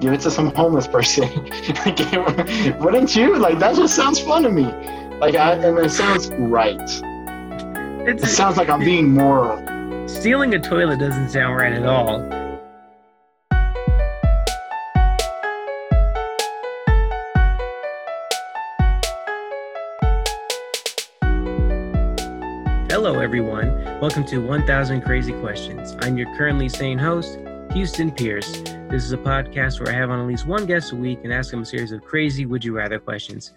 give it to some homeless person. Wouldn't you? Like that just sounds fun to me. Like I, and it sounds right. It's, it sounds like I'm being moral. Stealing a toilet doesn't sound right at all. Hello, everyone. Welcome to 1000 Crazy Questions. I'm your currently sane host, Houston Pierce. This is a podcast where I have on at least one guest a week and ask them a series of crazy would you rather questions.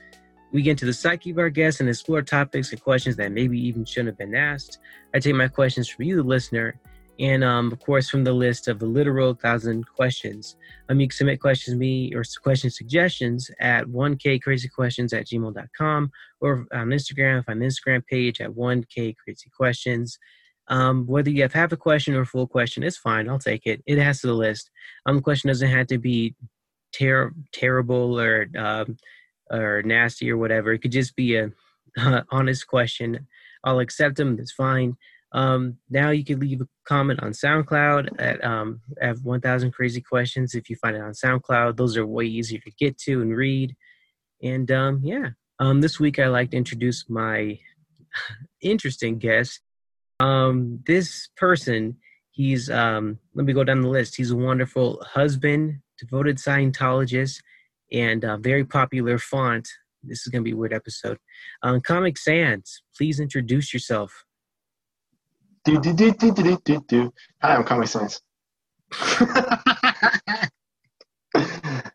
We get into the psyche of our guests and explore topics and questions that maybe even shouldn't have been asked. I take my questions from you, the listener, and um, of course from the list of the literal thousand questions. Um, you can submit questions to me or question suggestions at 1kcrazyquestions at gmail.com or on Instagram, find the Instagram page at 1kcrazyquestions. Um, whether you have half a question or a full question, it's fine. I'll take it. It has to the list. Um, the question doesn't have to be ter- terrible or um, or nasty or whatever. It could just be a uh, honest question. I'll accept them. It's fine. Um, now you can leave a comment on SoundCloud at um, at 1,000 Crazy Questions. If you find it on SoundCloud, those are way easier to get to and read. And um, yeah, um, this week I like to introduce my interesting guest. Um, this person, he's um, let me go down the list. He's a wonderful husband, devoted Scientologist, and a very popular font. This is gonna be a weird episode. Um, Comic Sans, please introduce yourself. Do, do, do, do, do, do, do. Hi, I'm Comic Sans.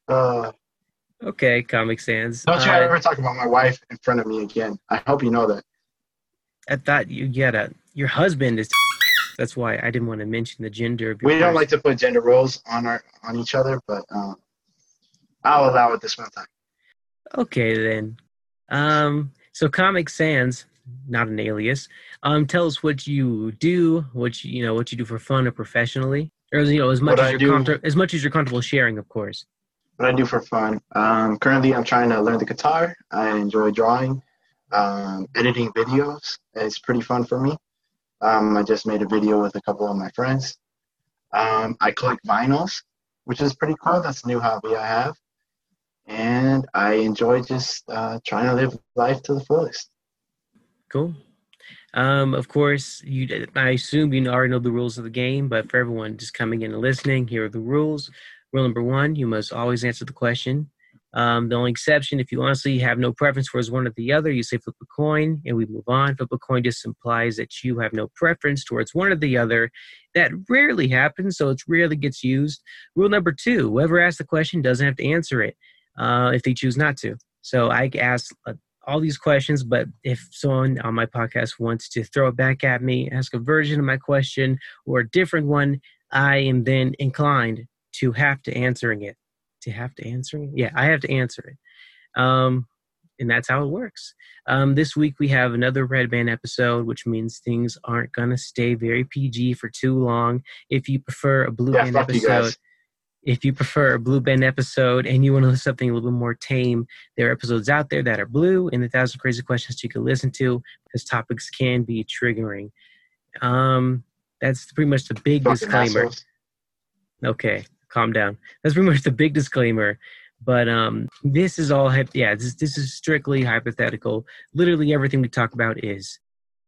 uh, okay, Comic Sans. Don't you uh, ever talk about my wife in front of me again. I hope you know that. I thought you get a your husband is. That's why I didn't want to mention the gender. We don't person. like to put gender roles on our on each other, but uh, I'll allow it this one time. Okay then. Um. So Comic Sans, not an alias. Um. Tell us what you do. What you, you know. What you do for fun or professionally, or you know, as much What as you're do- as much as you're comfortable sharing, of course. What I do for fun. Um, currently, I'm trying to learn the guitar. I enjoy drawing, um, editing videos. It's pretty fun for me. Um, I just made a video with a couple of my friends. Um, I collect vinyls, which is pretty cool. That's a new hobby I have. And I enjoy just uh, trying to live life to the fullest. Cool. Um, of course, you. I assume you already know the rules of the game, but for everyone just coming in and listening, here are the rules. Rule number one: you must always answer the question. Um, the only exception, if you honestly have no preference towards one or the other, you say flip a coin, and we move on. Flip a coin just implies that you have no preference towards one or the other. That rarely happens, so it rarely gets used. Rule number two: whoever asks the question doesn't have to answer it uh, if they choose not to. So I ask uh, all these questions, but if someone on my podcast wants to throw it back at me, ask a version of my question or a different one, I am then inclined to have to answering it. To have to answer it? Yeah, I have to answer it. Um, and that's how it works. Um, this week we have another Red Band episode, which means things aren't going to stay very PG for too long. If you prefer a Blue Yeah, Band you episode, if you prefer a blue band episode and you want to listen to something a little bit more tame, there are episodes out there that are blue and the thousand crazy questions you can listen to because topics can be triggering. Um, that's pretty much the big Fucking disclaimer. assholes. Okay, calm down. That's pretty much the big disclaimer. But um, this is all, yeah, this, this is strictly hypothetical. Literally everything we talk about is.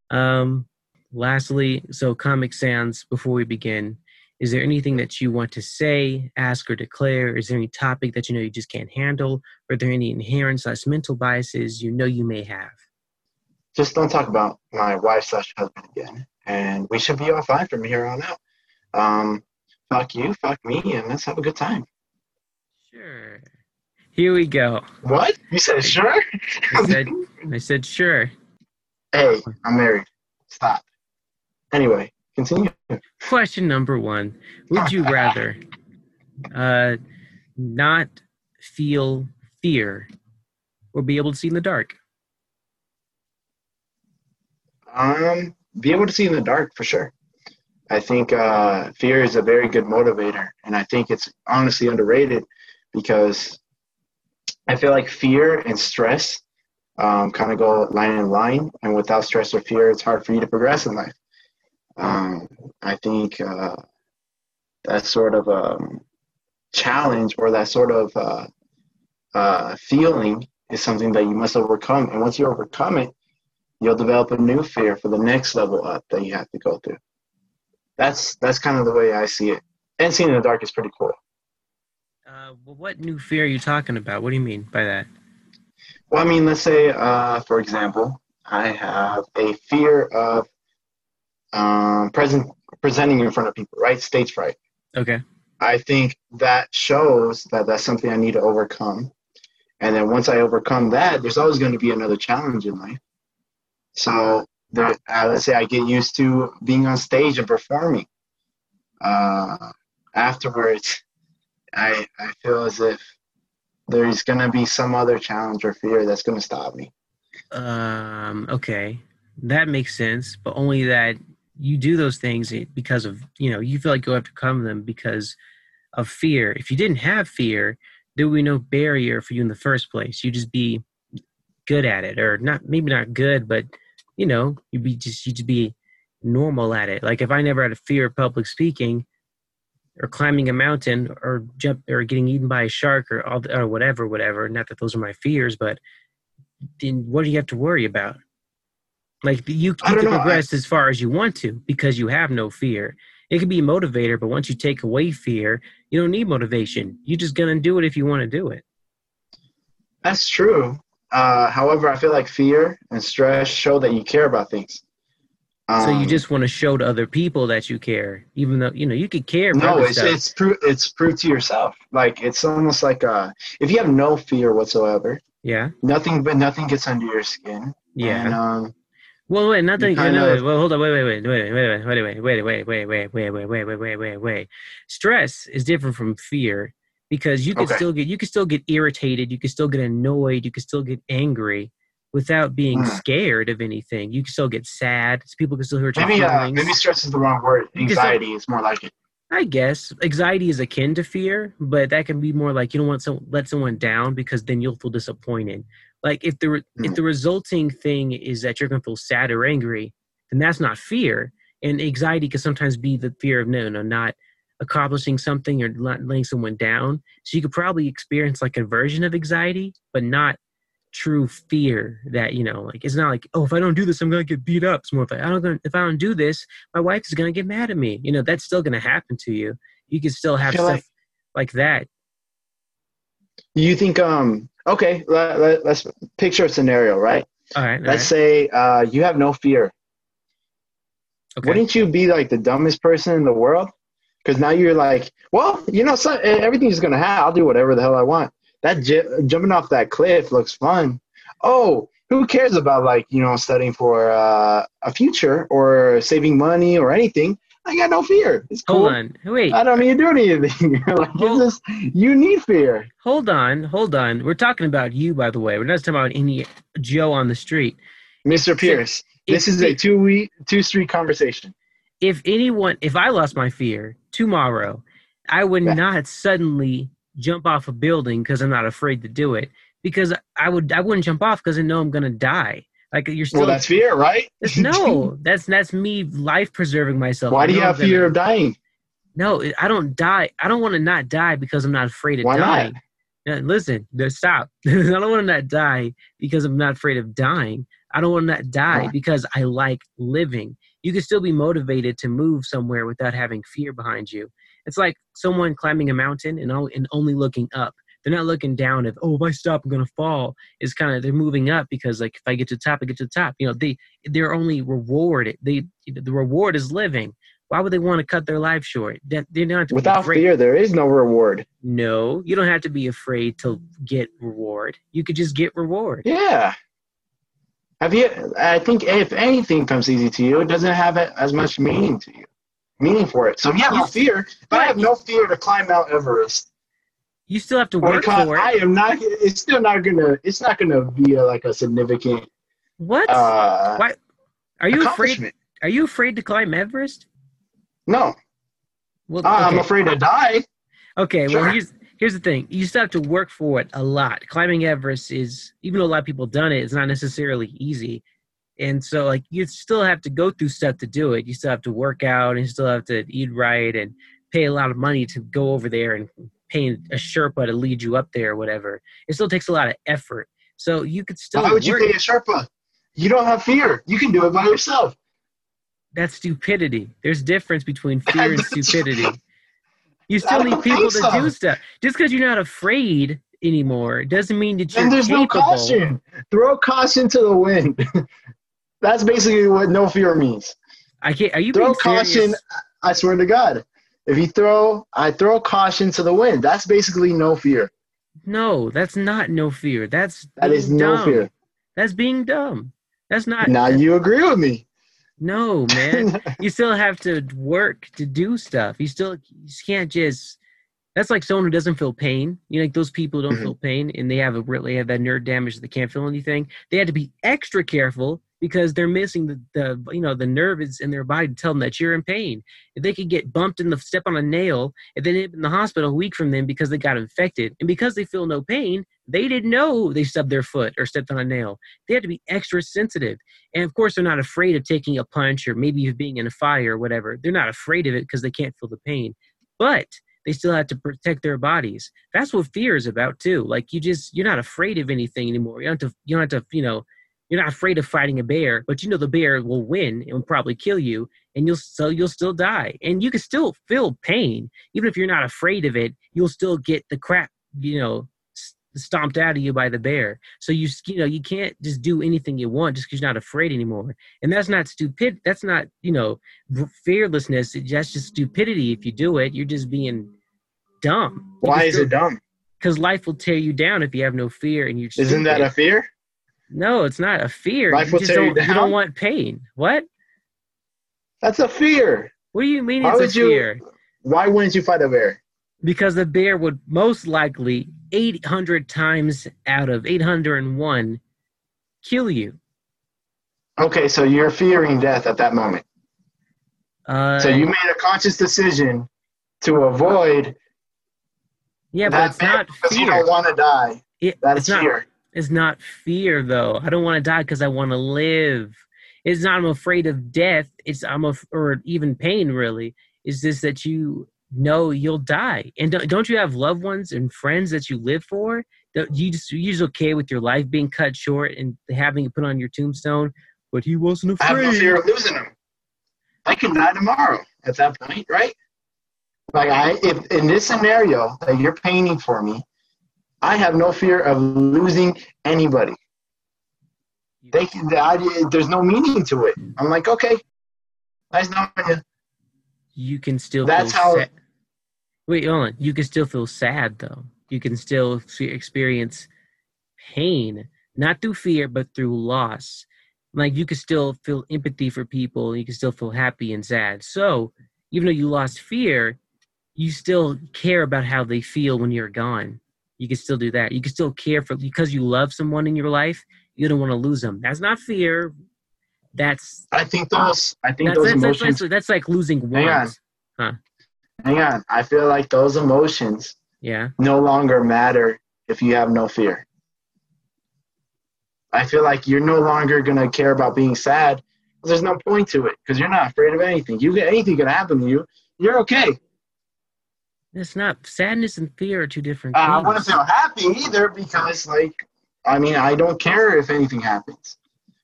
Um, lastly, so Comic Sans, before we begin, is there anything that you want to say, ask, or declare? Is there any topic that you know you just can't handle? Are there any inherent slash mental biases you know you may have? Just don't talk about my wife slash husband again. And we should be all fine from here on out. Um, fuck you, fuck me, and let's have a good time. Sure. Here we go. What? You said sure? I said, I said sure. hey, I'm married. Stop. Anyway, continue. Question number one: Would you rather uh, not feel fear or be able to see in the dark? Um, be able to see in the dark for sure. I think uh, fear is a very good motivator, and I think it's honestly underrated because I feel like fear and stress um, kind of go line in line, and without stress or fear, it's hard for you to progress in life. Um, I think uh, that's sort of um, challenge or that sort of uh, uh, feeling is something that you must overcome. And once you overcome it, you'll develop a new fear for the next level up that you have to go through. That's that's kind of the way I see it. And seeing in the dark is pretty cool. Uh, well, what new fear are you talking about? What do you mean by that? Well, I mean, let's say, uh, for example, I have a fear of um, present presenting in front of people, right? Stage fright. Okay. I think that shows that that's something I need to overcome. And then once I overcome that, there's always going to be another challenge in life. So there, uh, let's say I get used to being on stage and performing. Uh, afterwards, I I feel as if there's going to be some other challenge or fear that's going to stop me. Um. Okay, that makes sense, but only that you do those things because of you know you feel like you have to come them because of fear. If you didn't have fear, there would be no barrier for you in the first place. You'd just be good at it, or not maybe not good, but you know you'd be just you'd just be normal at it. Like if I never had a fear of public speaking, or climbing a mountain, or jump, or getting eaten by a shark, or all or whatever, whatever. Not that those are my fears, but then what do you have to worry about? Like you, you can know, progress I, as far as you want to because you have no fear. It can be a motivator, but once you take away fear, you don't need motivation. You're just gonna do it if you want to do it. That's true. Uh, however, I feel like fear and stress show that you care about things. Um, so you um, just want to show to other people that you care, even though you know you could care. No, it's stuff. it's proof it's proof to yourself. Like it's almost like uh, if you have no fear whatsoever, yeah, nothing but nothing gets under your skin. Yeah. And, um, well, wait, nothing. No, wait, well, hold on. Wait, wait, wait, wait, wait, wait, wait, wait, wait, wait, wait, wait, wait, wait, wait, wait, wait, wait, wait, wait. Stress is different from fear because you can okay. still get you can still get irritated, you can still get annoyed, you can still get angry without being mm. scared of anything. You can still get sad. People can still hurt your maybe, feelings. Uh, maybe stress is the wrong word. Anxiety still, is more like it. I guess anxiety is akin to fear, but that can be more like you don't want to let someone down because then you'll feel disappointed like if the mm. if the resulting thing is that you're going to feel sad or angry then that's not fear and anxiety can sometimes be the fear of no no not accomplishing something or letting someone down so you could probably experience like a version of anxiety but not true fear that you know like it's not like oh if i don't do this i'm gonna get beat up it's more like i don't if i don't do this my wife is gonna get mad at me you know that's still gonna happen to you you can still have stuff like, like that you think um okay, let, let, us picture a scenario, right? All right. All let's right. say uh, you have no fear. Okay. Wouldn't you be like the dumbest person in the world? Because now you're like, well, you know, so, everything's gonna happen. I'll do whatever the hell I want. That j- jumping off that cliff looks fun. Oh, who cares about like you know studying for uh, a future or saving money or anything? I got no fear. It's cool. Hold on. Wait. I don't need to do anything. like, hold, just, you need fear. Hold on. Hold on. We're talking about you, by the way. We're not talking about any Joe on the street. Mr. Pierce, if, this is a two week, two street conversation. If anyone, if I lost my fear tomorrow, I would not suddenly jump off a building because I'm not afraid to do it. Because I would, I wouldn't jump off because I know I'm gonna die. Like you're still. Well, that's fear, right? no, that's that's me life preserving myself. Why do you have fear of dying? No, I don't die. I don't want to not die because I'm not afraid of Why dying. Not? listen, stop. I don't want to not die because I'm not afraid of dying. I don't want to not die Why? because I like living. You can still be motivated to move somewhere without having fear behind you. It's like someone climbing a mountain and, and only looking up they're not looking down if oh if I stop I'm gonna fall. It's kind of they're moving up because like if I get to the top I get to the top. You know they they're only rewarded. They the reward is living. Why would they want to cut their life short? That they're not without fear. There is no reward. No, you don't have to be afraid to get reward. You could just get reward. Yeah. Have you? I think if anything comes easy to you, it doesn't have as much meaning to you, meaning for it. So yeah, no fear. But I have no fear to climb Mount Everest. You still have to work for it. I am not. It's still not gonna. It's not gonna be a, like a significant. What? Uh, Why? Are you afraid? Are you afraid to climb Everest? No. Well, uh, okay. I'm afraid to die. Okay. Sure. Well, here's here's the thing. You still have to work for it a lot. Climbing Everest is, even though a lot of people done it, it's not necessarily easy. And so, like, you still have to go through stuff to do it. You still have to work out, and you still have to eat right, and pay a lot of money to go over there and pay a Sherpa to lead you up there or whatever. It still takes a lot of effort. So you could still. Why would you pay a Sherpa? You don't have fear. You can do it by yourself. That's stupidity. There's difference between fear and stupidity. You still need people to so. do stuff. Just because you're not afraid anymore doesn't mean that you're And there's no caution. Throw caution to the wind. That's basically what no fear means. I can't. Are you Throw being caution. I swear to God. If you throw, I throw caution to the wind. That's basically no fear. No, that's not no fear. That's That is being no dumb. fear. That's being dumb. That's not. Now you agree with me. No, man. you still have to work to do stuff. You still you can't just. That's like someone who doesn't feel pain. You know, like those people who don't Mhm. feel pain and they have a really have that nerve damage that they can't feel anything. They had to be extra careful because they're missing the, the you know the nerve is in their body to tell them that you're in pain. If they could get bumped in the step on a nail and then in the hospital a week from them because they got infected and because they feel no pain, they didn't know they stubbed their foot or stepped on a nail. They had to be extra sensitive. And of course, they're not afraid of taking a punch or maybe being in a fire or whatever. They're not afraid of it because they can't feel the pain. But they still have to protect their bodies. That's what fear is about too. Like you just you're not afraid of anything anymore. You don't have to you don't have to, you know, you're not afraid of fighting a bear, but you know the bear will win and will probably kill you and you'll so you'll still die. And you can still feel pain. Even if you're not afraid of it, you'll still get the crap, you know, stomped out of you by the bear. So you you know you can't just do anything you want just because you're not afraid anymore. And that's not stupid. That's not you know fearlessness. That's just stupidity. If you do it, you're just being dumb. Why is it dumb? Because life will tear you down if you have no fear and you're. Isn't that a fear? No, it's not a fear. Life you will tear you don't. You, down? don't want pain. What? That's a fear. What do you mean Why it's a would you- Why wouldn't you fight a bear? Because the bear would most likely 800 times out of 801 kill you. Okay, so you're fearing death at that moment. Uh, So you made a conscious decision to avoid yeah, but it's not because you fear. don't want to die. It- That's it's not. fear. It's not fear though. I don't want to die because I want to live. It's not I'm afraid of death. It's I'm af- or even pain really. Is this that you know you'll die and don't, don't you have loved ones and friends that you live for? You just you just okay with your life being cut short and having it put on your tombstone? But he wasn't afraid. I have no fear of losing them. I can die tomorrow at that point, right? Like I, if in this scenario that you're painting for me, I have no fear of losing anybody. They, can- I, there's no meaning to it. I'm like, okay, nice knowing you. You can still That's feel how- sad. Wait, hold on. You can still feel sad though. You can still experience pain, not through fear, but through loss. Like you can still feel empathy for people. You can still feel happy and sad. So even though you lost fear, you still care about how they feel when you're gone. You can still do that. You can still care for because you love someone in your life. You don't want to lose them. That's not fear. That's I think those, I think that's, those that's, emotions. that's, that's like losing Hang on. ones. hang on, I feel like those emotions Yeah. no longer matter if you have no fear. I feel like you're no longer gonna care about being sad. There's no point to it because you're not afraid of anything. You get anything can happen to you. You're okay. It's not sadness and fear are two different Uh, things. I wouldn't want to feel happy either because, like, I mean, I don't care if anything happens.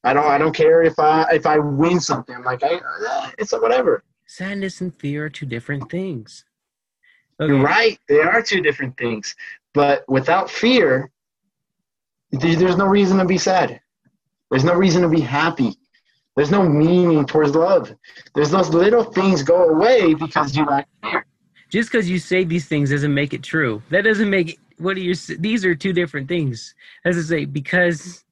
I don't. I don't care if I if I win something. I'm like, I, uh, it's a whatever. sadness and fear are two different things. You're right. They are two different things. But without fear, there's no reason to be sad. There's no reason to be happy. There's no meaning towards love. There's those little things go away because you lack fear. Just because you say these things doesn't make it true. That doesn't make it, what are your these are two different things. As I say, because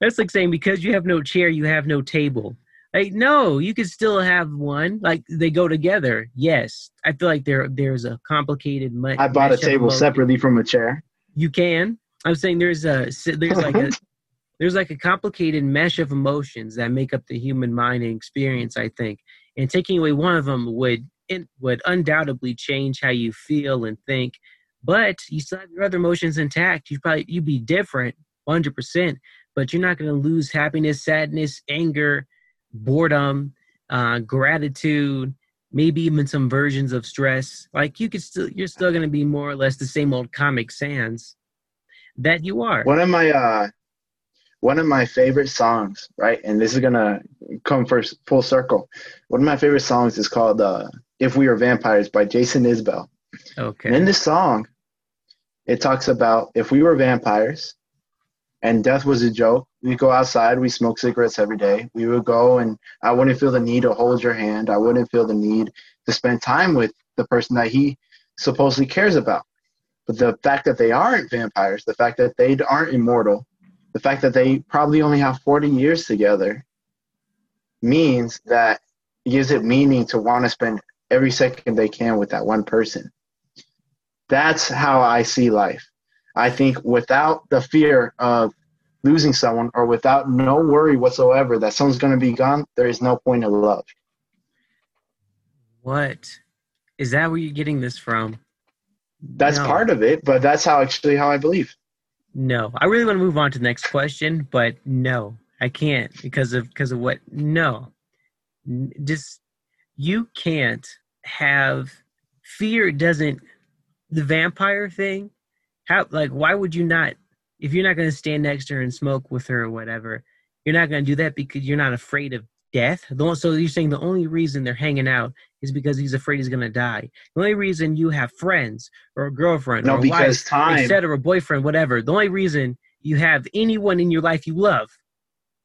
that's like saying because you have no chair, you have no table. Like no, you could still have one. Like they go together. Yes, I feel like there there's a complicated. mu- I bought a table separately from a chair. You can. I'm saying there's a there's like a there's like a complicated mesh of emotions that make up the human mind and experience. I think, and taking away one of them would it would undoubtedly change how you feel and think. But you still have your other emotions intact. You probably you'd be different, 100. percent But you're not going to lose happiness, sadness, anger, boredom, uh, gratitude, maybe even some versions of stress. Like you could still, you're still going to be more or less the same old Comic Sans that you are. One of my uh, one of my favorite songs, right? And this is gonna come first full circle. One of my favorite songs is called uh, "If We Were Vampires" by Jason Isbell. Okay. And in this song, it talks about if we were vampires and death was a joke, we go outside, we smoke cigarettes every day. We would go and I wouldn't feel the need to hold your hand. I wouldn't feel the need to spend time with the person that he supposedly cares about. But the fact that they aren't vampires, the fact that they aren't immortal, the fact that they probably only have 40 years together means that gives it meaning to want to spend every second they can with that one person. That's how I see life. I think without the fear of losing someone or without no worry whatsoever that someone's going to be gone, there is no point of love. What? Is that where you're getting this from? That's no. part of it, but that's how actually how I believe. No, I really want to move on to the next question, but no, I can't because of because of what? No, just you can't have fear. Doesn't the vampire thing? How like why would you not? If you're not going to stand next to her and smoke with her or whatever, you're not going to do that because you're not afraid of death. So you're saying the only reason they're hanging out is because he's afraid he's gonna die. The only reason you have friends or a girlfriend no, or a because wife, time. etc., boyfriend, whatever. The only reason you have anyone in your life you love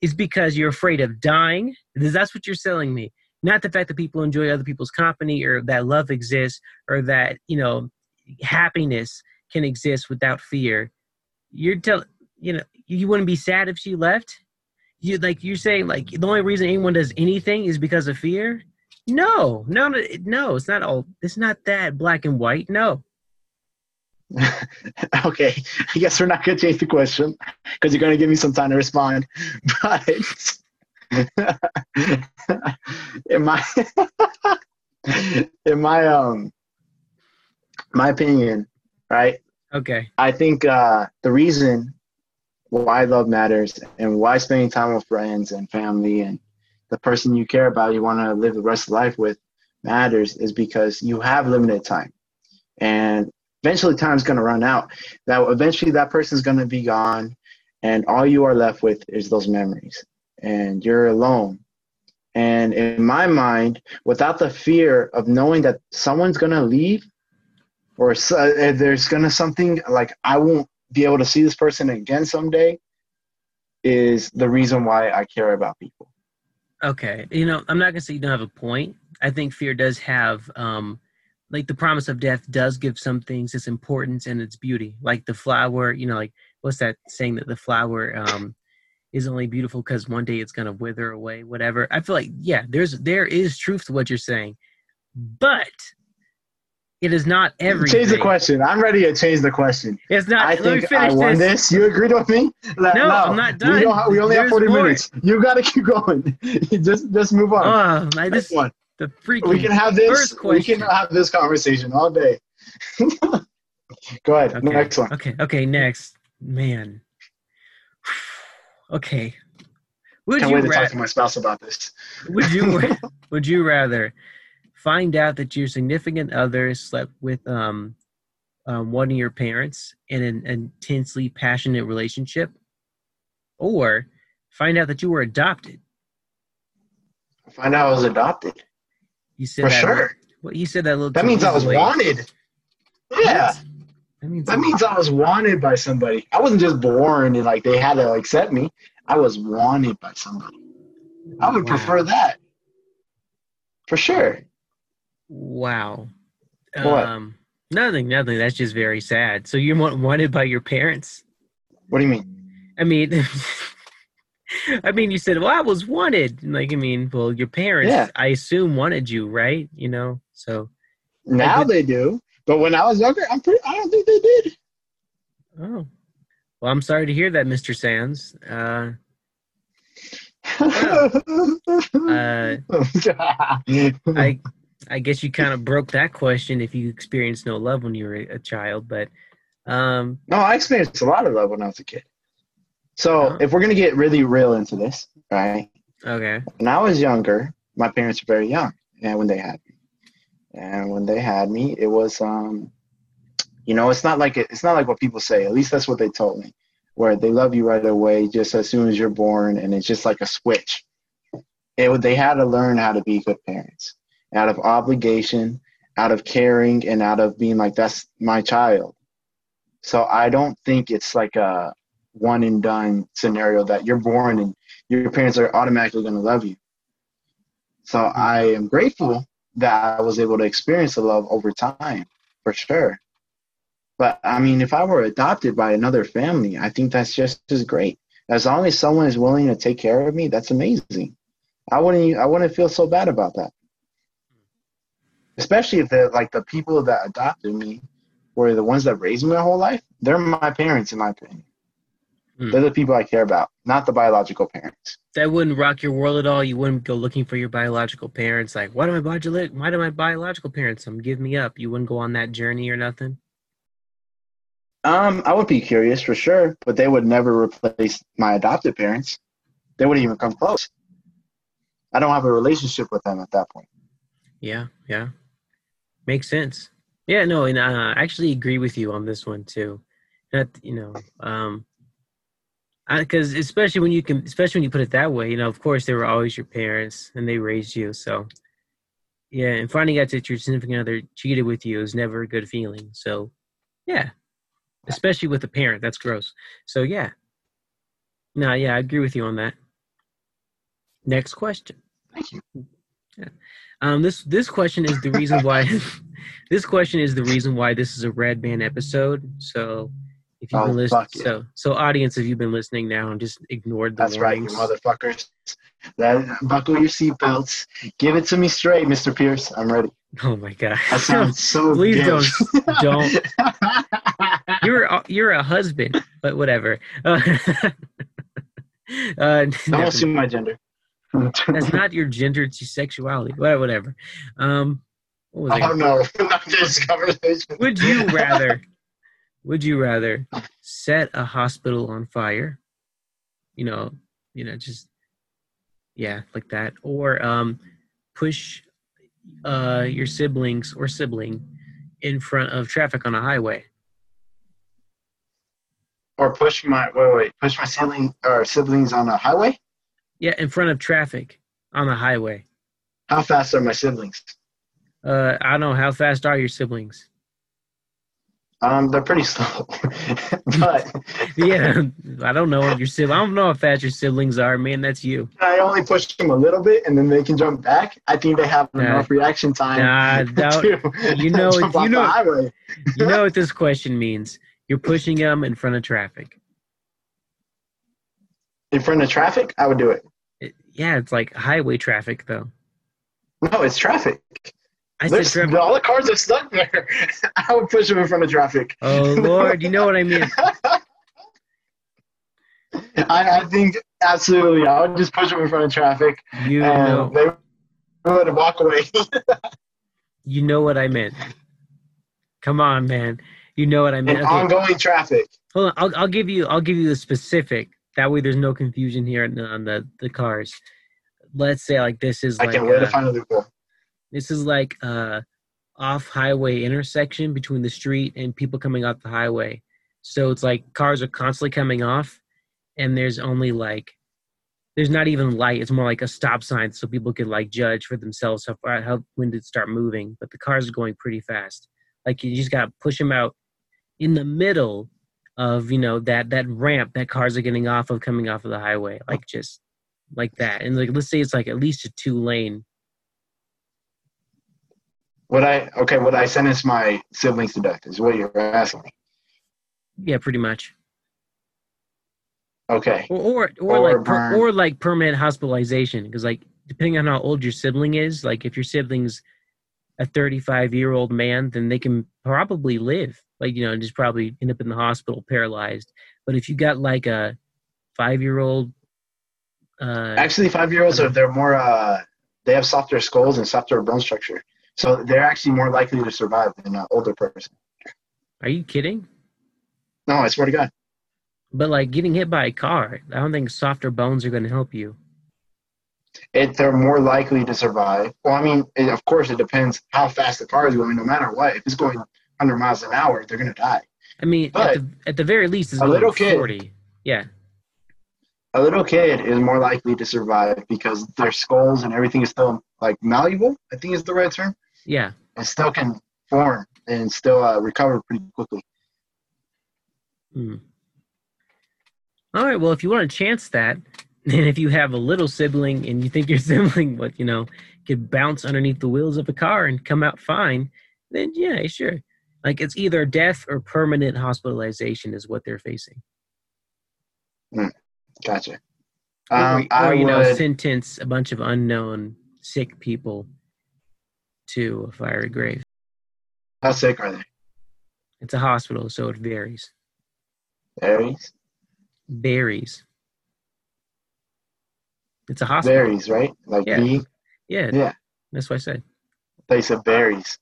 is because you're afraid of dying. That's what you're selling me. Not the fact that people enjoy other people's company or that love exists or that you know happiness can exist without fear. You're telling you know you wouldn't be sad if she left? You like you're saying like the only reason anyone does anything is because of fear? No no no it's not all it's not that black and white no. Okay i guess we're not going to change the question because you're going to give me some time to respond but in my in my um my opinion right okay i think uh the reason why love matters and why spending time with friends and family and the person you care about, you want to live the rest of life with matters is because you have limited time. And eventually time's going to run out. That eventually that person's going to be gone and all you are left with is those memories and you're alone. And in my mind, without the fear of knowing that someone's going to leave or uh, there's to something like I won't be able to see this person again someday is the reason why I care about people. Okay. You know, I'm not to say you don't have a point. I think fear does have, um, like the promise of death does give some things its importance and its beauty. Like the flower, you know, like what's that saying that the flower um, is only beautiful because one day it's to wither away, whatever. I feel like, yeah, there's, there is truth to what you're saying. But it is not everything. Change the question. I'm ready to change the question. It's not. I think I won this. this. You agreed with me? no, no, I'm not done. We, don't, we only There's have 40 more. minutes. You got to keep going. just just move on. Oh, I just, one. The freaking we can have this. We can have this conversation all day. Go ahead. Okay. Next one. Okay. Okay. Next, man. Okay. Would Can't you wait to talk to my spouse about this. Would you Would you rather find out that your significant other slept with um, um, one of your parents in an intensely passionate relationship, or find out that you were adopted. Find out I was adopted. You said for that, sure. Well, you said that little. That means I was wanted. Yeah. What? That means, that means I was wanted by somebody. I wasn't just born and like they had to accept me. I was wanted by somebody. I would wow. prefer that. For sure. Wow. What? Um, nothing, nothing. That's just very sad. So you're wanted by your parents? What do you mean? I mean, I mean, you said, "Well, I was wanted." Like, I mean, well, your parents, yeah. I assume, wanted you, right? You know, so now they do. But when I was younger, I'm pretty. I don't think they did. Oh, well, I'm sorry to hear that, Mister Sans. Uh, uh, I I guess you kind of broke that question if you experienced no love when you were a child, but um No, I experienced a lot of love when I was a kid. So oh. if we're gonna get really real into this, right? Okay. When I was younger, my parents were very young and when they had me. and when they had me, it was um, you know, it's not like it, it's not like what people say. At least that's what they told me, where they love you right away, just as soon as you're born, and it's just like a switch. It they had to learn how to be good parents out of obligation, out of caring, and out of being like that's my child. So I don't think it's like a one and done scenario that you're born and your parents are automatically going to love you. So I am grateful that I was able to experience the love over time, for sure. But I mean, if I were adopted by another family, I think that's just as great. As long as someone is willing to take care of me, that's amazing. I wouldn't I wouldn't feel so bad about that. Especially if they're like the people that adopted me were the ones that raised me my whole life. They're my parents, in my opinion. Hmm. They're the people I care about, not the biological parents. That wouldn't rock your world at all. You wouldn't go looking for your biological parents. Like, why do my biological why do my biological parents come give me up? You wouldn't go on that journey or nothing. Um, I would be curious for sure, but they would never replace my adopted parents. They wouldn't even come close. I don't have a relationship with them at that point. Yeah, yeah, makes sense. Yeah, no, and uh, I actually agree with you on this one too. That you know, um, because especially when you can, especially when you put it that way, you know, of course they were always your parents and they raised you, so yeah, and finding out that your significant other cheated with you is never a good feeling. So, yeah, especially with a parent, that's gross. So yeah, no, yeah, I agree with you on that. Next question. Thank you. Yeah. Um, this this question is the reason why this question is the reason why this is a red band episode. So if you've oh, been listening, so so audience, if you've been listening now and just ignored the that's warnings. right, you motherfuckers. That buckle your seatbelts. Give it to me straight, Mr. Pierce. I'm ready. Oh my god, that sounds so. Please don't don't. you're a, you're a husband, but whatever. Uh, uh, don't assume my gender. That's not your gender, it's your sexuality. Whatever. Um, what was oh no, not this conversation. Would you rather? would you rather set a hospital on fire? You know, you know, just yeah, like that, or um, push uh, your siblings or sibling in front of traffic on a highway. Or push my wait wait push my sibling or siblings on a highway. Yeah, in front of traffic on the highway. How fast are my siblings? Uh, I don't know. How fast are your siblings? Um, they're pretty slow, but yeah, I don't know if your sibling. I don't know how fast your siblings are, man. That's you. I only push them a little bit, and then they can jump back. I think they have enough reaction time. Nah, to, you know, you know, you know what this question means. You're pushing them in front of traffic in front of traffic, I would do it. it yeah, it's like highway traffic though. No, it's traffic. I said. All the cars are stuck there. I would push them in front of traffic. Oh Lord, you know what I mean. I, I, think absolutely. I would just push them in front of traffic. You and know. they would walk away. you know what I meant. Come on, man. You know what I mean. Okay. Ongoing traffic. Hold on. I'll, I'll give you. I'll give you the specific. That way, there's no confusion here on the, the, cars. Let's say like this is. I like, can't wait to uh, find a loophole. This is like uh, a off highway intersection between the street and people coming off the highway. So it's like cars are constantly coming off, and there's only like there's not even light. It's more like a stop sign, so people can like judge for themselves how far how when to start moving. But the cars are going pretty fast. Like you just got to push them out in the middle of you know that that ramp that cars are getting off of coming off of the highway oh. like just like that. And like let's say it's like at least a two lane would i okay would i sentence my siblings to death is what you're asking me. Yeah pretty much. Okay. Or or, or, or like per, or like permanent hospitalization because like depending on how old your sibling is like if your sibling's a 35 year old man then they can probably live like you know just probably end up in the hospital paralyzed. But if you got like a five year old uh, actually five year olds are they're more uh, they have softer skulls and softer bone structure. So they're actually more likely to survive than an older person. Are you kidding? No i swear to god. But like getting hit by a car i don't think softer bones are going to help you. It, they're more likely to survive. Well, I mean, it, of course, it depends how fast the car is going. No matter what, if it's going 100 miles an hour, they're going to die. I mean, at the, at the very least, it's a little kid- 40. Yeah. A little kid is more likely to survive because their skulls and everything is still like malleable. I think is the right term. Yeah. And still can form and still uh, recover pretty quickly. Hmm. All right. Well, if you want to chance that, and if you have a little sibling and you think your sibling, what you know, could bounce underneath the wheels of a car and come out fine, then yeah, sure. Like it's either death or permanent hospitalization is what they're facing, Gotcha. or, Um, or I you know, would. sentence a bunch of unknown sick people to a fiery grave. How sick are they? It's a hospital, so it varies. Berries. Varies. It's a hospital. Berries, right? Like Yeah. Yeah. Yeah. That's what I said. They said berries.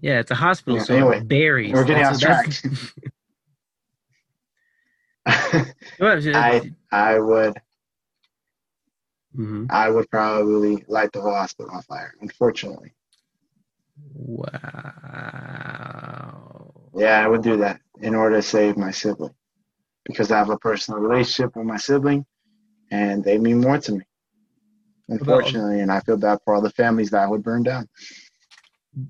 Yeah, it's a hospital, Yeah, so anyway, it varies. we're getting off that's- I I- I would. Mhm. I would probably light the whole hospital on fire. Unfortunately. Wow. Yeah, I would do that in order to save my sibling, because I have a personal relationship with my sibling, and they mean more to me. Unfortunately, and I feel bad for all the families that would burn down.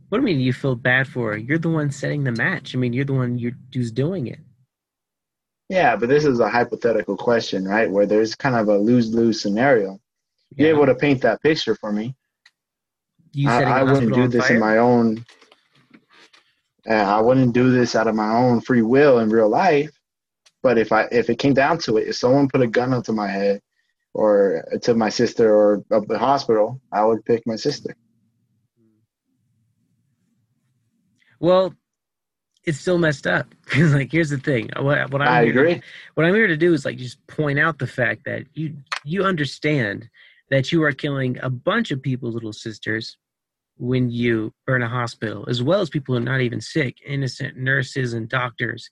What do you mean you feel bad for? You're the one setting the match. I mean, you're the one you're, who's doing it. Yeah, but this is a hypothetical question, right? Where there's kind of a lose-lose scenario. You're able to paint that picture for me? You I, setting wouldn't do this fire? in my own. Uh, I wouldn't do this out of my own free will in real life. But if I if it came down to it, if someone put a gun up to my head, or to my sister, or up the hospital, I would pick my sister. Well, it's still messed up. like, here's the thing. Uh, what, what I'm I here agree. what I'm here to do is like just point out the fact that you you understand that you are killing a bunch of people's little sisters when you burn a hospital, as well as people who are not even sick, innocent nurses and doctors,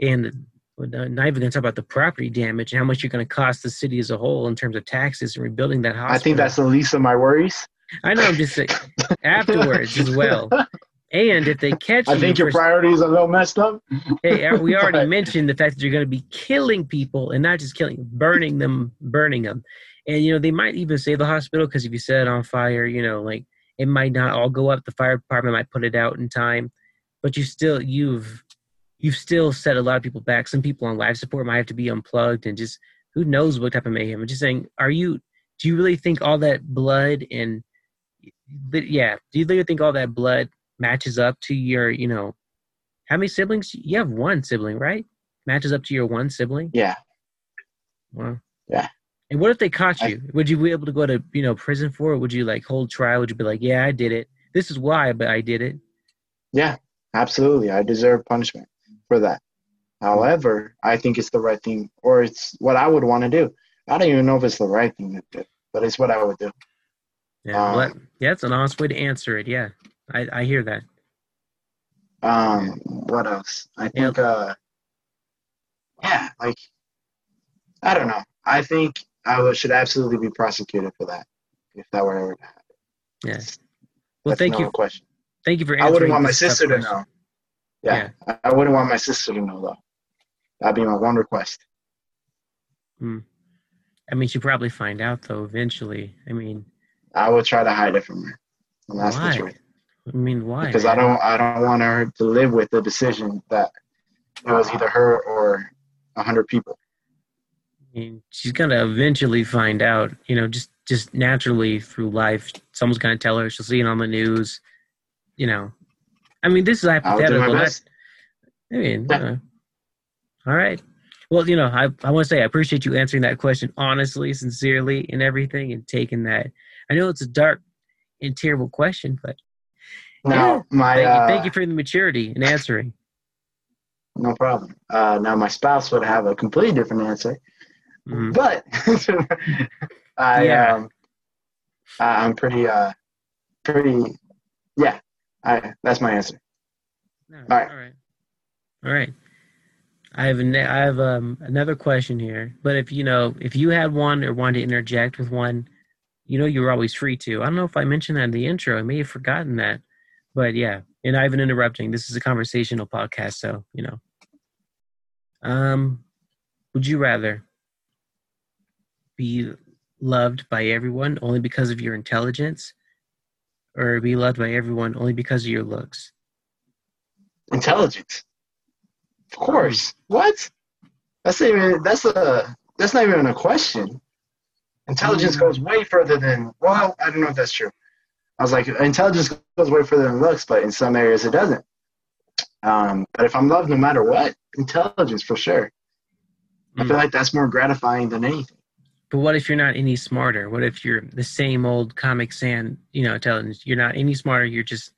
and not even going to talk about the property damage and how much you're going to cost the city as a whole in terms of taxes and rebuilding that hospital. I think that's the least of my worries. I know. I'm just saying afterwards as well. And if they catch I you, think your priorities are a little messed up. Hey, uh, we already But- mentioned the fact that you're going to be killing people and not just killing, burning them, burning them. And, you know, they might even save the hospital because if you set it on fire, you know, like it might not all go up. The fire department might put it out in time, but you still, you've, you've still set a lot of people back. Some people on life support might have to be unplugged and just who knows what type of mayhem. I'm just saying, are you, do you really think all that blood and, yeah, do you really think all that blood matches up to your, you know, how many siblings? You have one sibling, right? Matches up to your one sibling. Yeah, Wow. Yeah. And what if they caught I- you? Would you be able to go to you know prison for it? Would you like hold trial? Would you be like, yeah, I did it. This is why, but I did it. yeah, absolutely. I deserve punishment for that. However, I think it's the right thing, or it's what I would want to do. I don't even know if it's the right thing to do, but it's what I would do. Yeah. Um, yeah, that's an honest way to answer it. Yeah, I, I hear that. Um, what else? I think, uh, yeah, like, I don't know. I think I should absolutely be prosecuted for that if that were ever to happen. Yeah. That's- Well, that's thank you. question. Thank you for. I wouldn't want my sister to question. know. Yeah, I- I wouldn't want my sister to know though. That'd be my one request. Hmm. I mean, she'd probably find out though eventually. I mean, I would try to hide it from her. And that's why? the truth. I mean, why? Because I don't I don't want her to live with the decision that it was either her or a hundred people. I mean, she's gonna eventually find out. You know, just just naturally through life, someone's gonna tell her. She'll see it on the news. You know, I mean, this is hypothetical. best. I mean, Yeah. uh, all right. Well, you know, I I want to say I appreciate you answering that question honestly, sincerely, and everything, and taking that. I know it's a dark and terrible question, but Now my thank, uh, you, thank you for the maturity in answering. no problem. Uh, now my spouse would have a completely different answer. Mhm. But I Yeah. um I- I'm pretty uh pretty yeah. I that's my answer. No, right. All right. All right. I have an, I have um, another question here, but if you know if you had one or wanted to interject with one, you know you were always free to. I don't know if I mentioned that in the intro. I may have forgotten that, but yeah. And I've been interrupting. This is a conversational podcast, so you know. Um, would you rather be loved by everyone only because of your intelligence, or be loved by everyone only because of your looks? Intelligence. Of course. What? That's not even that's a that's not even a question. Intelligence Mm. goes way further than well, I don't know if that's true. I was like, intelligence goes way further than looks, but in some areas it doesn't. Um, but if I'm loved no matter what, intelligence for sure. I Mm. feel like that's more gratifying than anything. But what if you're not any smarter? What if you're the same old Comic Sans, you know, intelligence? You're not any smarter. You're just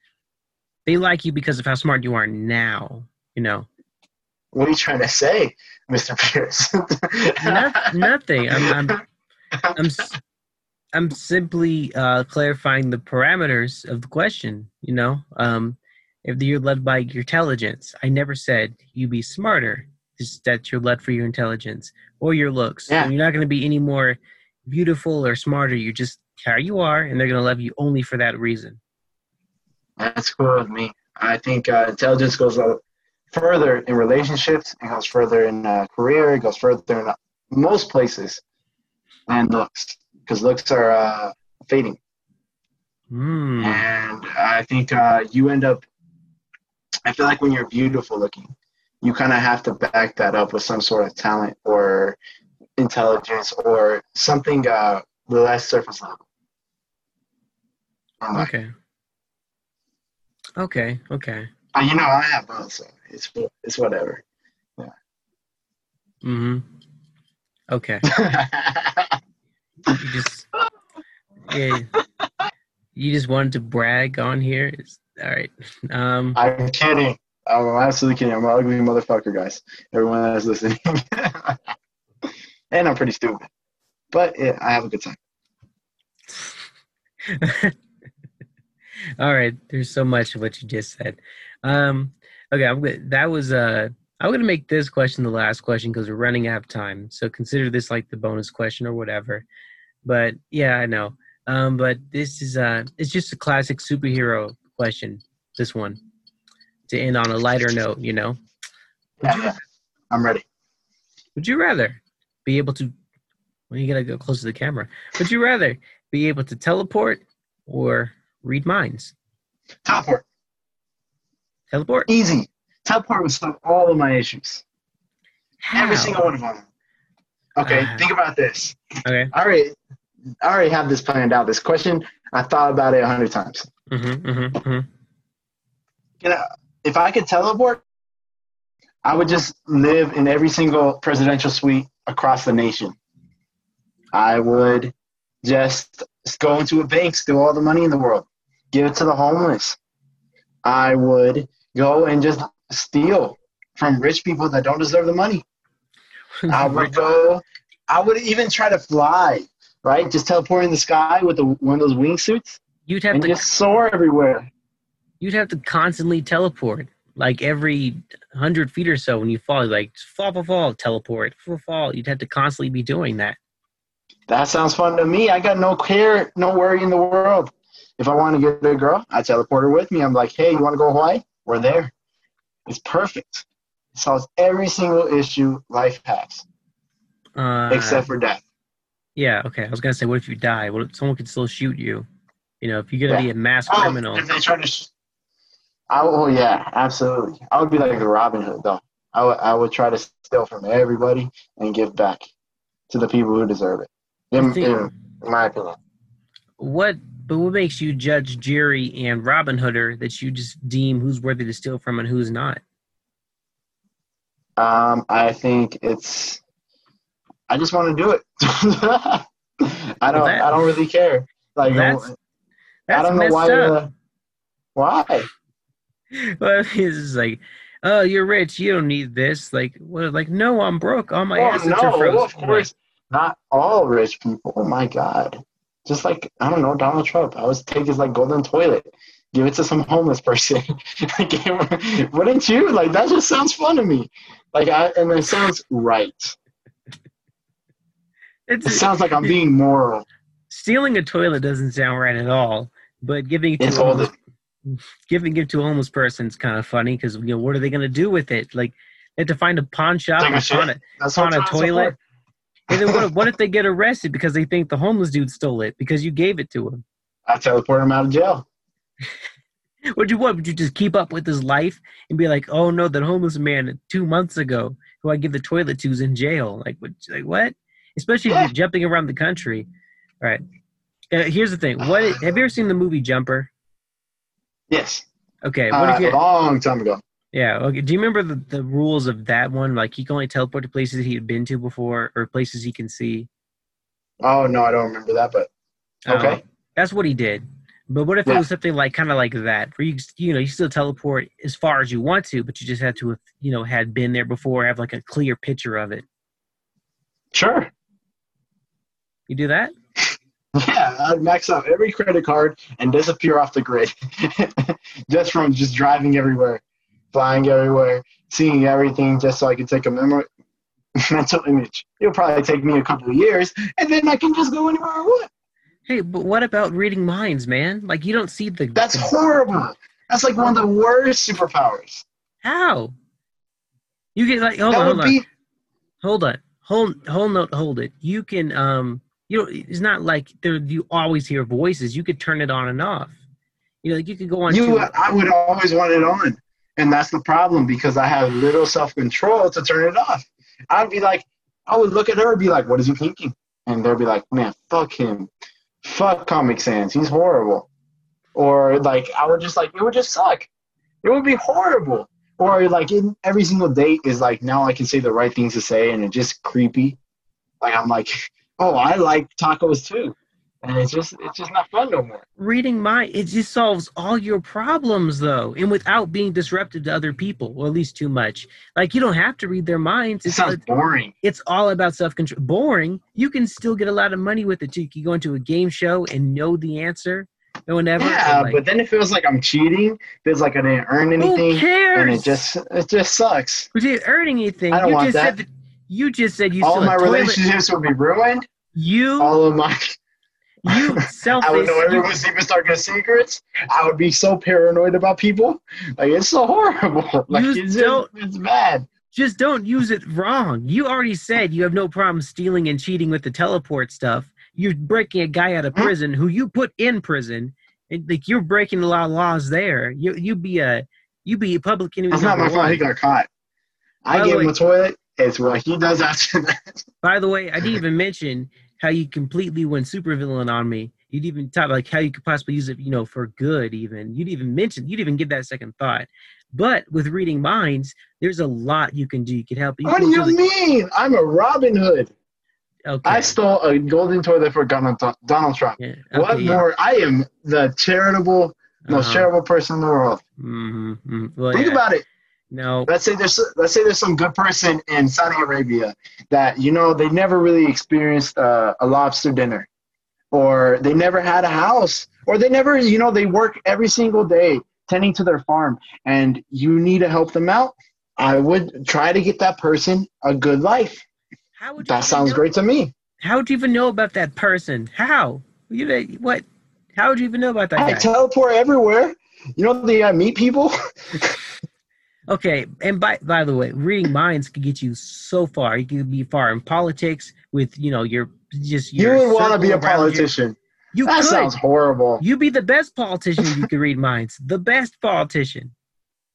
they like you because of how smart you are now. You know, What are you trying to say, Mr. Pierce? Noth- nothing. I'm, I'm, I'm, I'm simply uh, clarifying the parameters of the question. You know, um, if you're led by your intelligence, I never said you be smarter. Just that you're led for your intelligence or your looks. Yeah. So you're not going to be any more beautiful or smarter. You're just how you are, and they're going to love you only for that reason. That's cool with me. I think uh, intelligence goes further in relationships. It goes further in uh, career. It goes further in uh, most places than looks, because looks are uh, fading. Hmm. And I think uh, you end up. I feel like when you're beautiful looking, you kind of have to back that up with some sort of talent or intelligence or something uh, less surface level. Like, Okay. Okay. Okay. uh, you know, I have both, so it's it's whatever. Yeah. Mm-hmm. Okay. You just yeah. You just wanted to brag on here. It's, all right. Um. I'm kidding. I'm absolutely kidding. I'm an ugly motherfucker, guys. Everyone that's listening. and I'm pretty stupid. But yeah, I have a good time. all right. There's so much of what you just said. Um. Okay. I'm good. That was uh. I'm gonna make this question the last question because we're running out of time. So consider this like the bonus question or whatever. But yeah, I know. Um. But this is uh. It's just a classic superhero question. This one. To end on a lighter note, you know. Would you I'm ready. Would you rather be able to? Well, you gotta go close to the camera. Would you rather be able to teleport or read minds? Teleport. Teleport. Easy. Teleport would solve all of my issues. How? Every single one of them. Okay, Ah. think about this. Okay. I already, I already have this planned out. This question, I thought about it a hundred times. Mm-hmm, mm-hmm, mm-hmm. You know, if I could teleport, I would just live in every single presidential suite across the nation. I would just go into a bank, steal all the money in the world, give it to the homeless. I would go and just steal from rich people that don't deserve the money. I would go. I would even try to fly, right? Just teleport in the sky with the, one of those wingsuits You'd have and to. just soar everywhere. You'd have to constantly teleport, like every hundred feet or so when you fall. Like fall, fall, fall, teleport, fall, fall. You'd have to constantly be doing that. That sounds fun to me. I got no care, no worry in the world. If I want to get a girl, I teleport her with me. I'm like, hey, you want to go Hawaii? We're there. It's perfect. Solves every single issue life has, Uh, except for death. yeah. Okay. I was gonna say, what if you die? What if someone could still shoot you? You know, if you're gonna Yeah. be a mass Oh, criminal. if they try to, sh- I oh yeah, absolutely. I would be like the Robin Hood though. I would, I would try to steal from everybody and give back to the people who deserve it. In, in my opinion. What but what makes you judge Jerry and Robin Hooder that you just deem who's worthy to steal from and who's not? Um, I think it's. I just want to do it. I don't. that- I don't really care. Like That's- I don't know why. up. Uh, why? Well, it's just like, oh, you're rich, you don't need this. Like, what? Like, no, I'm broke. All my oh assets are no! frozen. Of course, not all rich people. Oh my god! Just like I don't know Donald Trump. I would take his like golden toilet, give it to some homeless person. Wouldn't you? Like that just sounds fun to me. Like I and it sounds right. It sounds like I'm being moral. Stealing a toilet doesn't sound right at all, but giving it to It's a all homeless, giving it to a homeless person is kind of funny because you know what are they going to do with it? Like they have to find a pawn shop Take a and pawn it, That's pawn what a to toilet. And then what, if- what if they get arrested because they think the homeless dude stole it because you gave it to him? I teleport him out of jail. What would you what? Would you just keep up with his life and be like, oh no, that homeless man two months ago who I give the toilet to is in jail? Like what? Like what? Especially if you're jumping around the country. All right. Uh, here's the thing. What have you ever seen the movie Jumper? Yes. Okay. What Uh, if you? a long time ago. Yeah. Okay. Do you remember the, the rules of that one? Like he can only teleport to places he had been to before or places he can see. Oh no, I don't remember that, but okay. Um, that's what he did. But what if it was something like kind of like that, where you you know you still teleport as far as you want to, but you just have to have you know had been there before, have like a clear picture of it. Sure. You do that? Yeah, I'd max out every credit card and disappear off the grid. just from just driving everywhere, flying everywhere, seeing everything, just so I can take a memory mental image. It'll probably take me a couple of years, and then I can just go anywhere I want. Hey, but what about reading minds, man? Like you don't see the That's horrible. That's like one of the worst superpowers. how you get like hold that on, hold on, be hold on, hold hold note, hold it. You can um you know it's not like there you always hear voices. You could turn it on and off. You know, like you could go on. you. I would always want it on, and that's the problem because I have little self control to turn it off. I'd be like, I would look at her and be like, "What is he thinking?" And they'll be like, "Man, fuck him, fuck Comic Sans, he's horrible." Or like, I would just like, it would just suck. It would be horrible. Or like, in every single date is like, now I can say the right things to say, and it's just creepy. Like I'm like, oh, I like tacos too, and it's just, it's just not fun no more. reading mind it just solves all your problems though and without being disruptive to other people or at least too much like you don't have to read their minds It it's, sounds boring. it's all about self-control boring you can still get a lot of money with it too you can go into a game show and know the answer no one ever Yeah, like, but then it feels like I'm cheating. Feels like I didn't earn anything who cares and it just it just sucks. Who didn't earn anything I don't you want just that. said that you just said you All my relationships would be ruined. you All of my, you selfish I would know everyone's deepest darkest secrets. I would be so paranoid about people. Like it's so horrible. Like You it's don't- just, it's bad. just don't use it wrong. You already said you have no problem stealing and cheating with the teleport stuff. You're breaking a guy out of Hmm? prison who you put in prison. And, like you're breaking a lot of laws there. You you be a you be a public enemy. It's not my fault. He got caught. I By gave him a toilet. It's what he does after that. By the way, I didn't even mention how you completely went supervillain on me. You'd even talk like how you could possibly use it, you know, for good. Even you'd even mention you'd even give that second thought. But with reading minds, there's a lot you can do. You could help. You what do you mean? I'm a Robin Hood. Okay. I stole a golden toilet for Donald, Donald Trump. yeah, What yeah. more? I am the charitable, most Uh-huh. charitable person in the world. Mhm, mhm. Well, Think yeah. about it. No. Let's say there's let's say there's some good person in Saudi Arabia that you know they never really experienced uh, a lobster dinner, or they never had a house, or they never you know they work every single day tending to their farm, and you need to help them out. I would try to get that person a good life. How would That sounds know- great to me. How would you even know about that person? How? You what? How would you even know about that I guy? teleport everywhere. You know they uh, meet people. okay, and by by the way, reading minds can get you so far. You can be far in politics with you know your just you would want to be a circle around you. politician. You That could. sounds horrible. You'd be the best politician you could read minds. The best politician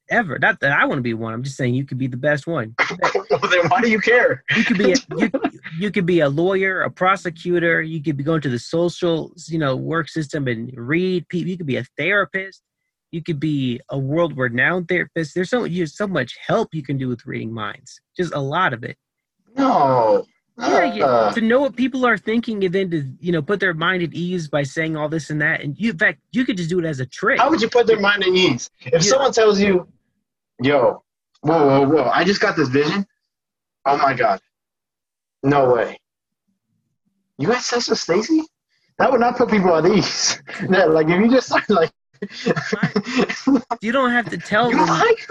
ever. Not that I want to be one. I'm just saying you could be the best one. well, then why do you care? You could be a, you, you could be a lawyer, a prosecutor. You could be going to the social you know work system and read people. You could be a therapist. You could be a world renowned therapist. There's so there's so much help you can do with reading minds. Just a lot of it. No. Yeah, Uh, to know what people are thinking and then to you know put their mind at ease by saying all this and that. And you, in fact, you could just do it as a trick. How would you put their mind at ease? If Yeah. someone tells you, yo, whoa, whoa, whoa, I just got this vision. Oh my God. No way. You had sex with Stacy? That would not put people at ease. yeah, like if you just like You don't have to tell you them. like?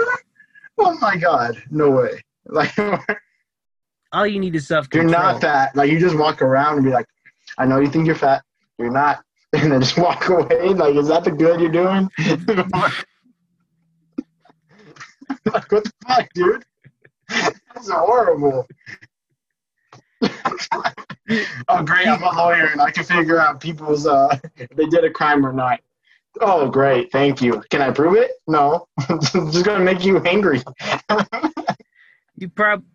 Oh my God. No way. Like All you need is self you're not fat. Like you just walk around and be like, I know you think you're fat. you're not, and then just walk away. Like, is that the good you're doing? like, what the fuck, dude? That's horrible. oh, great! I'm a lawyer, and I can figure out people's uh, if they did a crime or not. Oh, great! Thank you. Can I prove it? No. just gonna make you angry. you probably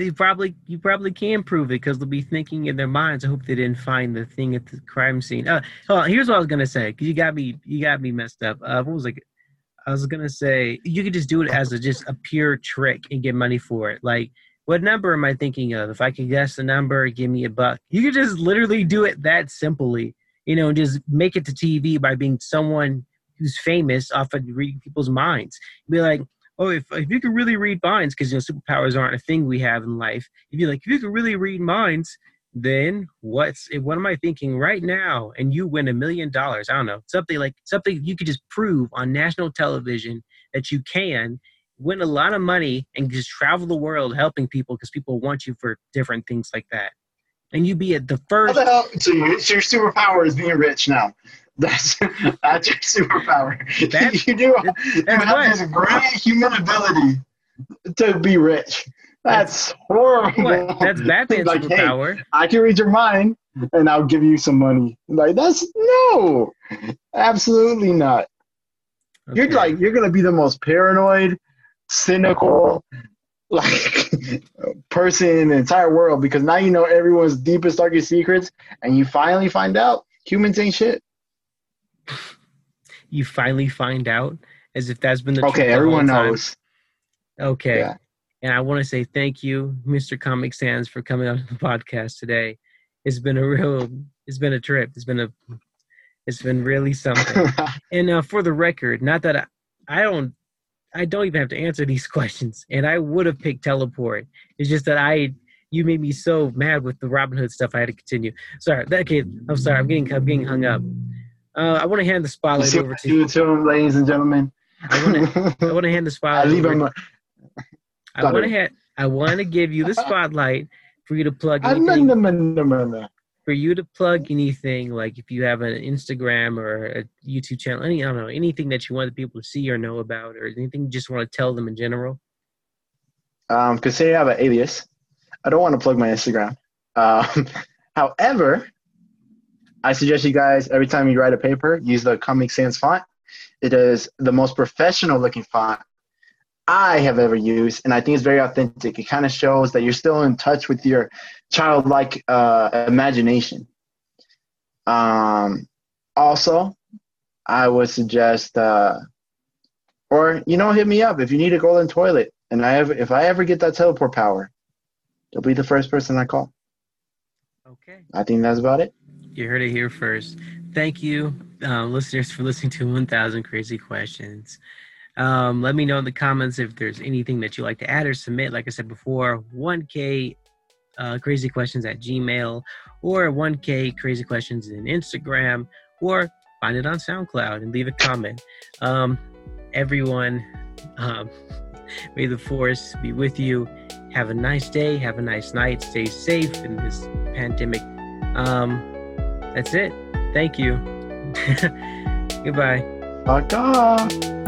they probably you probably can prove it because they'll be thinking in their minds. I hope they didn't find the thing at the crime scene. Uh, oh, here's what I was gonna say because you got me you got me messed up. Uh, what was like? I was gonna say you could just do it as a just a pure trick and get money for it. Like, what number am I thinking of? If I could guess the number, give me a buck. You could just literally do it that simply, you know, just make it to TV by being someone who's famous off of reading people's minds. Be like, oh, if, if you could really read minds, because you know superpowers aren't a thing we have in life. If you like, if you could really read minds, then what's what am I thinking right now? And you win a million dollars. I don't know something like something you could just prove on national television that you can win a lot of money and just travel the world helping people because people want you for different things like that. And you be at the first. The hell, so, your, so your superpower is being rich now. That's that's your superpower. That's, you do you have this great human ability to be rich. That's, that's horrible. What? That's Batman's like, superpower. Hey, I can read your mind and I'll give you some money. Like that's no, absolutely not. Okay. You're like you're gonna be the most paranoid, cynical, like person in the entire world because now you know everyone's deepest darkest secrets, and you finally find out humans ain't shit. You finally find out as if that's been the okay everyone knows. Okay. Yeah. and i want to say thank you mr comic sans for coming on the podcast today. It's been a real it's been a trip. It's been a it's been really something. And uh, for the record not that I, I don't i don't even have to answer these questions and i would have picked teleport it's just that i you made me so mad with the Robin Hood stuff. I had to continue. Sorry, that kid. I'm sorry. I'm getting I'm getting hung up. Uh, I want to hand the spotlight over to you, to him, ladies and gentlemen. I want to. I want to hand the spotlight. I leave him. I want to hand. I want to give you the spotlight for you to plug anything. For you to plug anything, like if you have an Instagram or a YouTube channel, any I don't know anything that you want the people to see or know about, or anything you just want to tell them in general. Um, because say I have an alias, I don't want to plug my Instagram. Um, however, I suggest you guys every time you write a paper, use the Comic Sans font. It is the most professional looking font I have ever used, and I think it's very authentic. It kind of shows that you're still in touch with your childlike uh, imagination. Um, also, I would suggest, uh, or you know, hit me up if you need a golden toilet, and I have, if I ever get that teleport power, you'll be the first person I call. Okay. I think that's about it. You heard it here first. Thank you, uh, listeners, for listening to 1000 Crazy Questions. Um, let me know in the comments if there's anything that you'd like to add or submit. Like I said before, 1K uh, crazy questions at Gmail or 1K crazy questions in Instagram or find it on SoundCloud and leave a comment. Um, everyone, um, may the force be with you. Have a nice day. Have a nice night. Stay safe in this pandemic. Um, that's it. Thank you. Goodbye. Bye.